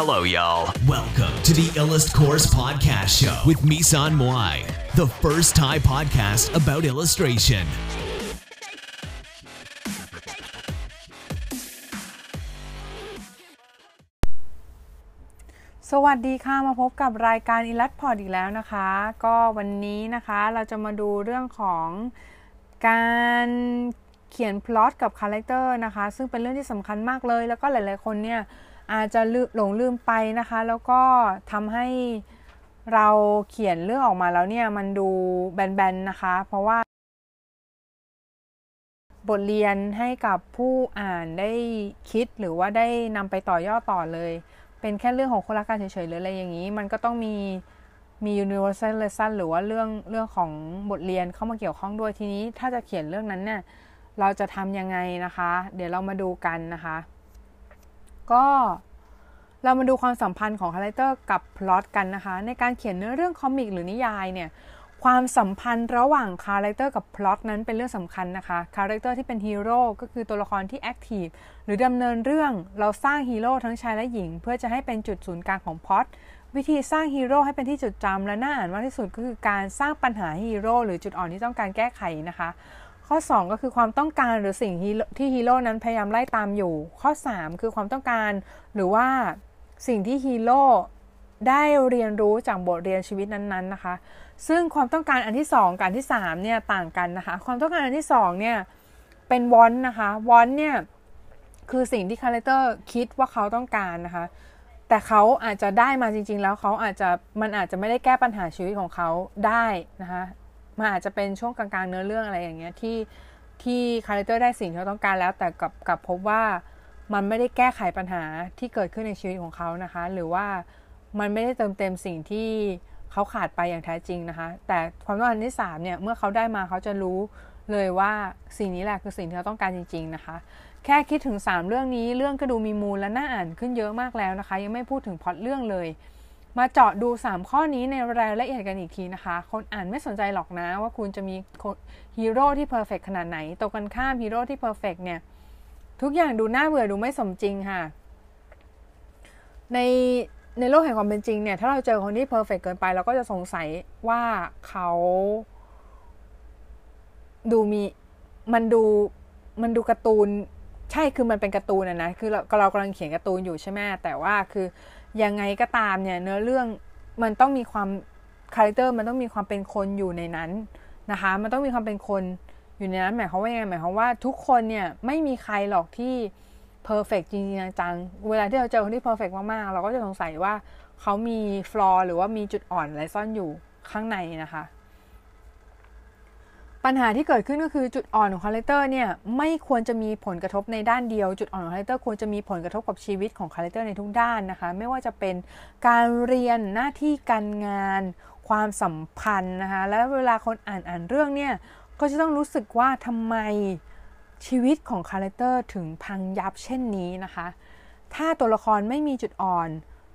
Hello, y'all. Welcome to the Illust Course Podcast Show with Misan Moai, the first Thai podcast about illustration. สวัสดีค่ะ มาพบกับรายการ i l l u s t p o d อีกแล้วนะคะ ก็วันนี้นะคะเราจะมาดูเรื่องของการเขียนพล็อตกับคาแรคเตอร์นะคะ ซึ่งเป็นเรื่องที่สำคัญมากเลย แล้วก็หลาย ๆ คนเนี่ย อาจจะหลงลืมไปนะคะ แล้วก็ทำให้เราเขียนเรื่องออกมาแล้วเนี่ยมันดูแบนๆนะคะ เพราะว่า บทเรียนให้กับผู้อ่านได้คิดหรือว่าได้นำไปต่อยอดต่อเลย เป็นแค่เรื่องของคนรักกันเฉยๆหรืออะไรอย่างนี้ มันก็ต้องมีมี universal lesson หรือว่าเรื่องเรื่องของบทเรียนเข้ามาเกี่ยวข้องด้วยทีนี้ ถ้าจะเขียนเรื่องนั้นเนี่ยเราจะทำยังไงนะคะ เดี๋ยวเรามาดูกันนะคะ ก็เรามาดูความสัมพันธ์ของคาแรคเตอร์กับพล็อตกันนะคะ ในการเขียนเนื้อเรื่อง comic หรือนิยายเนี่ยความสัมพันธ์ระหว่างคาแรคเตอร์กับพล็อตนั้นเป็นเรื่องสำคัญนะคะคาแรคเตอร์ที่เป็นฮีโร่ก็คือตัวละครที่ active หรือดำเนินเรื่องเราสร้างฮีโร่ทั้งชายและหญิง เพื่อจะให้เป็นจุดศูนย์กลางของพล็อตวิธีสร้างฮีโร่ให้เป็นที่จดจำและน่าอ่านมากที่สุดก็คือการสร้างปัญหาฮีโร่หรือจุดอ่อนที่ต้องการแก้ไขนะคะ ข้อ 2 ก็คือความต้องการหรือสิ่งที่ฮีโร่นั้นพยายามไล่ตามอยู่ ข้อ 3 คือความต้องการหรือว่าสิ่งที่ฮีโร่ได้เรียนรู้จากบทเรียนชีวิตนั้นๆนะคะ ซึ่งความต้องการอันที่ 2กับอันที่3เนี่ยต่างกันนะคะ ความต้องการอันที่2เนี่ยเป็นวอนนะคะวอนเนี่ยคือสิ่งที่คาแรคเตอร์คิดว่าเขาต้องการนะคะ แต่เขาอาจจะได้มาจริง ๆ แล้วเขาอาจจะมันอาจจะไม่ได้แก้ปัญหาชีวิตของเขาได้นะคะ มันอาจจะเป็นช่วงกลางๆเนื้อเรื่องอะไรอย่างเงี้ยที่ที่คาแรคเตอร์ได้สิ่งที่เขาต้องการแล้ว แต่กับกับพบว่ามันไม่ได้แก้ไขปัญหาที่เกิดขึ้นในชีวิตของเขานะคะ หรือว่ามันไม่ได้เติมเต็มสิ่งที่เขาขาดไปอย่างแท้จริงนะคะ แต่ความต้องการที่3เนี่ยเมื่อเขาได้มาเขาจะรู้เลยว่าสิ่งนี้แหละคือสิ่งที่เขาต้องการจริง ๆนะคะ แค่คิดถึง 3 เรื่องนี้เรื่องก็ดูมีมูลและน่าอ่านขึ้นเยอะมากแล้วนะคะ ยังไม่พูดถึงพล็อตเรื่องเลย มาเจาะดู 3 ข้อนี้ในรายละเอียดกันอีกทีนะคะ คนอ่านไม่สนใจหรอกนะว่าคุณจะมีฮีโร่ที่ perfect ขนาดไหนตรงกันข้ามฮีโร่ที่ perfect เนี่ย ทุกอย่างดูน่าเบื่อดูไม่สมจริงค่ะ ในในโลกแห่งความเป็นจริงเนี่ย ถ้าเราเจอคนที่ perfect เกินไป เราก็จะสงสัยว่าเขาดูมีมันดูมันดูการ์ตูนใช่คือมันเป็นการ์ตูนนะนะคือเราเรากำลังเขียนการ์ตูนอยู่ใช่ไหมแต่ว่าคือ ยังไงก็ตามเนี่ยเนื้อเรื่องมันต้องมีความคาแรคเตอร์มันต้องมีความเป็นคนอยู่ในนั้นนะคะมันต้องมีความเป็นคนอยู่ในนั้นหมายความว่ายังไงหมายความว่าทุกคนเนี่ยไม่มีใครหรอกที่ perfect จริงๆจังเวลาที่เราเจอคนที่ perfect มากๆ เราก็จะสงสัยว่าเขามี flaw หรือว่ามีจุดอ่อนอะไรซ่อนอยู่ข้างในนะคะ ปัญหาที่เกิดขึ้นก็คือจุดอ่อนของคาแรคเตอร์เนี่ยไม่ควรจะมีผลกระทบในด้านเดียว จุดอ่อนของคาแรคเตอร์ควรจะมีผลกระทบกับชีวิตของคาแรคเตอร์ในทุกด้านนะคะ ไม่ว่าจะเป็นการเรียนหน้าที่การงาน ความสัมพันธ์นะคะแล้วเวลาคนอ่านอ่านเรื่องเนี่ยก็จะต้องรู้สึกว่าทำไมชีวิตของคาแรคเตอร์ถึงพังยับเช่นนี้นะคะ ถ้าตัวละครไม่มีจุดอ่อน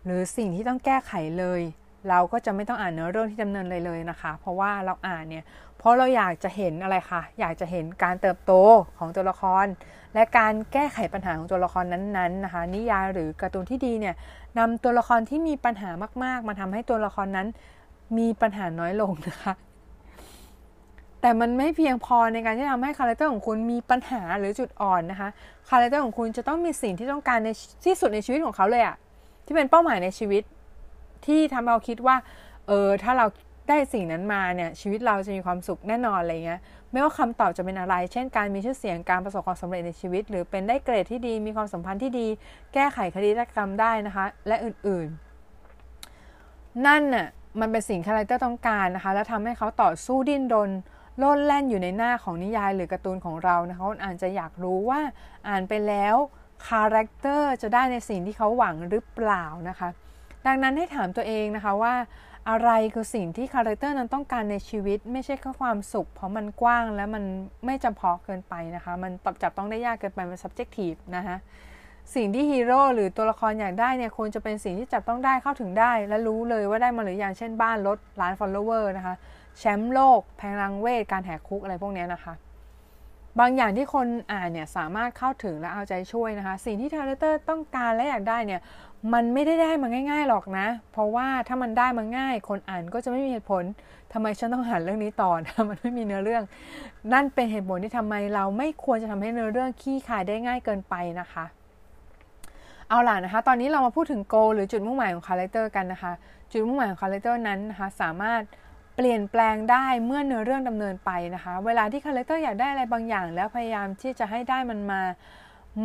หรือสิ่งที่ต้องแก้ไขเลย เราก็จะไม่ต้องอ่านเนื้อเรื่องที่ดำเนินเลยเลยนะคะ เพราะว่าเราอ่านเนี่ย เพราะเราอยากจะเห็นอะไรคะอยากจะเห็นการเติบโตของตัวละคร และการแก้ไขปัญหาของตัวละครนั้นๆนะคะ นิยายหรือการ์ตูนที่ดีเนี่ยนำตัวละครที่มีปัญหามาก ๆ มาทำให้ตัวละครนั้น มีปัญหาน้อยลงนะคะแต่มันไม่เพียงพอในการที่ทำให้คาแรคเตอร์ของคุณมีปัญหาหรือจุดอ่อนนะคะคาแรคเตอร์ของคุณจะต้องมีสิ่งที่ต้องการในที่สุดในชีวิตของเขาเลยอะที่เป็นเป้าหมายในชีวิต ที่ทำให้เราคิดว่าเออถ้าเรา ได้สิ่งนั้นมาเนี่ยชีวิตเราจะมีความสุขแน่นอนอะไรเงี้ยไม่ว่าคำตอบจะเป็นอะไร เช่นการมีชื่อเสียงการประสบความสำเร็จในชีวิต หรือเป็นได้เกรดที่ดีมีความสัมพันธ์ที่ดี แก้ไขคดีฆาตกรรมได้นะคะ และอื่นๆ นั่นน่ะมันเป็นสิ่งคาแรคเตอร์ต้องการนะคะ แล้วทำให้เขาต่อสู้ดิ้นรนโลดแล่นอยู่ในหน้าของนิยายหรือการ์ตูนของเรานะคะคนอ่านจะอยากรู้ว่าอ่านไปแล้วคาแรคเตอร์จะได้ในสิ่งที่เขาหวังหรือเปล่านะคะ ดังนั้นให้ถามตัวเองนะคะว่า อะไรคือสิ่งที่คาแรคเตอร์นั้นต้องการในชีวิต ไม่ใช่แค่ความสุข เพราะมันกว้างและมันไม่จำเพาะเกินไปนะคะ มันตอบจับต้องได้ยากเกินไปมัน subjective นะคะสิ่งที่ฮีโร่หรือตัวละครอยากได้เนี่ยควรจะเป็นสิ่งที่จับต้องได้เข้าถึงได้ และรู้เลยว่าได้มาหรือยังเช่นบ้านรถล้าน follower นะคะแชมป์โลกแพงรังเวทการแหกคุกอะไรพวกนี้นะคะ บางอย่างที่คนอ่านเนี่ยสามารถเข้าถึงและเอาใจช่วยนะคะ สิ่งที่คาแรคเตอร์ต้องการและอยากได้เนี่ยมันไม่ได้ได้มาง่าย ๆหรอกนะ เพราะว่าถ้ามันได้มาง่าย คนอ่านก็จะไม่มีเหตุผลทำไมฉันต้องอ่านเรื่องนี้ต่อนะมันไม่มีเนื้อเรื่อง นั่นเป็นเหตุผลที่ทำไมเราไม่ควรจะทำให้เนื้อเรื่องคลี่คลายได้ง่ายเกินไปนะคะ เอาล่ะนะคะ ตอนนี้เรามาพูดถึง goal หรือจุดมุ่งหมายของคาแรคเตอร์กันนะคะ จุดมุ่งหมายของคาแรคเตอร์นั้นนะคะสามารถ เปลี่ยนแปลงได้เมื่อเนื้อเรื่องดำเนินไปนะคะ เวลาที่คาแรคเตอร์อยากได้อะไรบางอย่าง แล้วพยายามที่จะให้ได้มันมา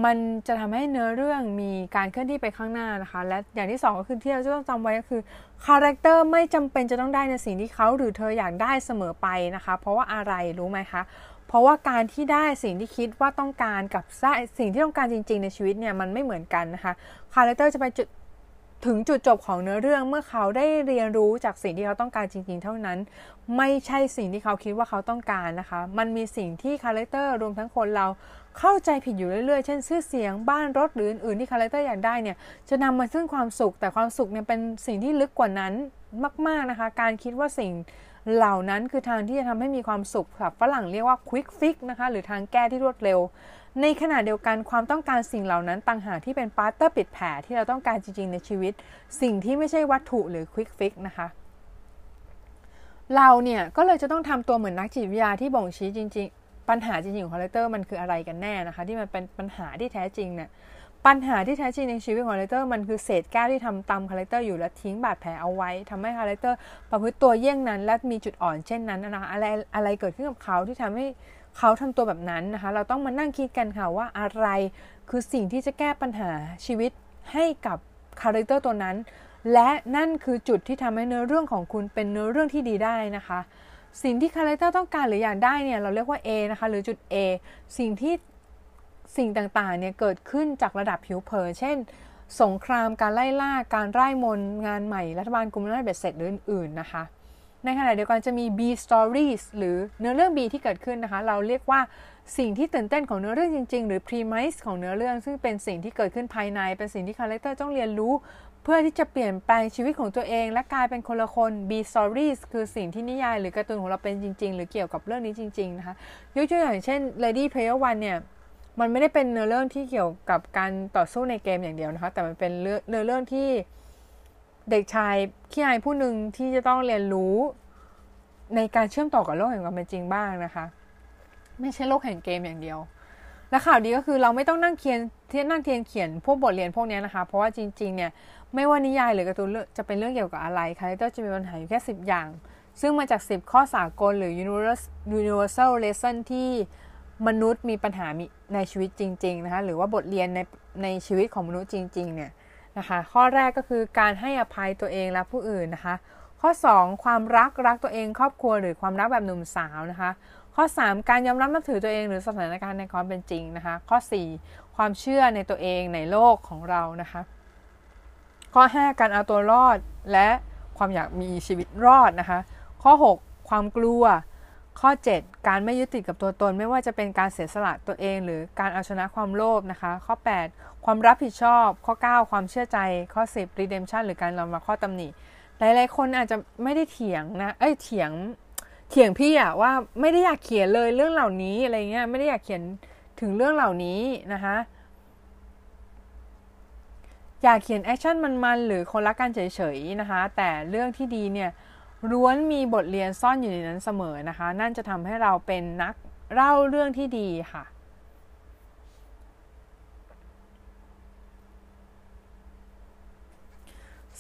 มันจะทำให้เนื้อเรื่องมีการเคลื่อนที่ไปข้างหน้านะคะ และอย่างที่ 2 ก็คือที่เราจะต้องจำไว้ก็คือคาแรคเตอร์ไม่จำเป็นจะต้องได้ในสิ่งที่เขาหรือเธออยากได้เสมอไปนะคะ เพราะว่าอะไรรู้ไหมคะเพราะว่าการที่ได้สิ่งที่คิดว่าต้องการกับสิ่งที่ต้องการจริง ๆ ในชีวิตเนี่ยมันไม่เหมือนกันนะคะคาแรคเตอร์จะไปจุด ถึงจุดจบของเนื้อเรื่องเมื่อเขาได้เรียนรู้จากสิ่งที่เขาต้องการจริง ๆ เท่านั้น ไม่ใช่สิ่งที่เขาคิดว่าเขาต้องการนะคะ มันมีสิ่งที่คาแรคเตอร์รวมทั้งคนเราเข้าใจผิดอยู่เรื่อยๆ เช่นชื่อเสียงบ้านรถหรืออื่นๆที่คาแรคเตอร์อยากได้เนี่ยจะนำมาซึ่งความสุข แต่ความสุขเนี่ยเป็นสิ่งที่ลึกกว่านั้นมาก ๆนะคะ การคิดว่าสิ่งเหล่านั้นคือทางที่จะทำให้มีความสุขแบบฝรั่งเรียกว่า quick fix นะคะหรือทางแก้ที่รวดเร็ว ในขณะเดียวกันความต้องการสิ่งเหล่านั้นต่างหากที่เป็นพลาสเตอร์ปิดแผลที่เราต้องการจริง ๆ ในชีวิต สิ่งที่ไม่ใช่วัตถุหรือ quick fix นะคะเราเนี่ยก็เลยจะต้องทำตัวเหมือนนักจิตวิทยาที่บ่งชี้จริง ๆ ปัญหาจริงๆของคาแรคเตอร์มันคืออะไรกันแน่นะคะ ที่มันเป็นปัญหาที่แท้จริงเนี่ยปัญหาที่แท้จริงในชีวิตของคาแรคเตอร์มันคือเศษแก้วที่ทิ่มตำคาแรคเตอร์อยู่และทิ้งบาดแผลเอาไว้ทำให้คาแรคเตอร์ประพฤติตัวเยี่ยงนั้น และมีจุดอ่อนเช่นนั้นนะคะอะไรอะไรเกิดขึ้นกับเขาที่ทำให้ เขาทำตัวแบบนั้นนะคะ เราต้องมานั่งคิดกันค่ะว่าอะไรคือสิ่งที่จะแก้ปัญหาชีวิตให้กับ character ตัวนั้น และนั่นคือจุดที่ทำให้เนื้อเรื่องของคุณเป็นเนื้อเรื่องที่ดีได้นะคะ สิ่งที่ character ต้องการหรืออยากได้เนี่ยเราเรียกว่า A นะคะหรือจุด A สิ่งที่สิ่งต่างๆเนี่ยเกิดขึ้นจากระดับผิวเผินเช่น สงครามการไล่ล่าการไล่มนงานใหม่รัฐบาลกุมอำนาจเบ็ดเสร็จหรืออื่นๆนะคะ ในขณะเดียวกันจะมี B stories หรือเนื้อเรื่อง B ที่เกิดขึ้นนะคะ เราเรียกว่าสิ่งที่ตื่นเต้นของเนื้อเรื่องจริง ๆ หรือ premise ของเนื้อเรื่อง ซึ่งเป็นสิ่งที่เกิดขึ้นภายใน เป็นสิ่งที่คาแรคเตอร์ต้องเรียนรู้ เพื่อที่จะเปลี่ยนแปลงชีวิตของตัวเอง และกลายเป็นคนละคน B stories คือสิ่งที่นิยาย หรือการ์ตูนของเราเป็นจริง ๆ หรือเกี่ยวกับเรื่องนี้จริง ๆ นะคะยกตัวอย่างเช่น Lady Player One เนี่ยมันไม่ได้เป็นเนื้อเรื่องที่เกี่ยวกับการต่อสู้ในเกมอย่างเดียวนะคะแต่มันเป็นเนื้อเรื่องที่ เด็กชายขี้อายผู้หนึ่งที่จะต้องเรียนรู้ในการเชื่อมต่อกับโลกแห่งความเป็นจริงบ้างนะคะ ไม่ใช่โลกแห่งเกมอย่างเดียว และข่าวดีก็คือเราไม่ต้องนั่งเขียนที่นั่งเทียนเขียนพวกบทเรียนพวกนี้นะคะ เพราะว่าจริงๆเนี่ยไม่ว่านิยายหรือการ์ตูนจะเป็นเรื่องเกี่ยวกับอะไร character จะมีปัญหาอยู่แค่ 10 อย่าง ซึ่งมาจาก 10 ข้อสากลหรือ universal lesson ที่มนุษย์มีปัญหาในชีวิตจริง ๆนะคะ หรือว่าบทเรียนในในชีวิตของมนุษย์จริง ๆ เนี่ย นะคะ ข้อแรกก็คือการให้อภัยตัวเองและผู้อื่นนะคะ ข้อ 2 ความรักรักตัวเองครอบครัวหรือความรักแบบหนุ่มสาวนะคะ ข้อ 3 การยอมรับนับถือตัวเองหรือสถานการณ์ในความเป็นจริงนะคะ ข้อ 4 ความเชื่อในตัวเองในโลกของเรานะคะ ข้อ 5 การเอาตัวรอดและความอยากมีชีวิตรอดนะคะ ข้อ 6 ความกลัว ข้อ 7 การไม่ยึดติดกับตัวตนไม่ว่าจะเป็นการเสียสละตัวเอง หรือการเอาชนะความโลภนะคะ ข้อ 8 ความรับผิดชอบ ข้อ 9 ความเชื่อใจ ข้อ 10 redemption หรือการยอมรับข้อตำหนิ หลาย ๆ คนอาจจะไม่ได้เถียงนะ เอ้ย เถียง เถียงพี่อะว่าไม่ได้อยากเขียนเลยเรื่องเหล่านี้อะไรเงี้ย ไม่ได้อยากเขียนถึงเรื่องเหล่านี้นะคะ อยากเขียนแอคชั่นมันๆหรือคนรักกันเฉย ๆ นะคะ แต่เรื่องที่ดีเนี่ย ล้วนมีบทเรียนซ่อนอยู่ในนั้นเสมอนะคะ นั่นจะทำให้เราเป็นนักเล่าเรื่องที่ดีค่ะ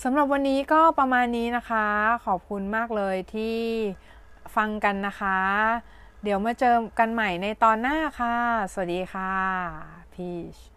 สำหรับวันนี้ก็ประมาณนี้นะคะ ขอบคุณมากเลยที่ฟังกันนะคะ เดี๋ยวมาเจอกันใหม่ในตอนหน้าค่ะ สวัสดีค่ะพีช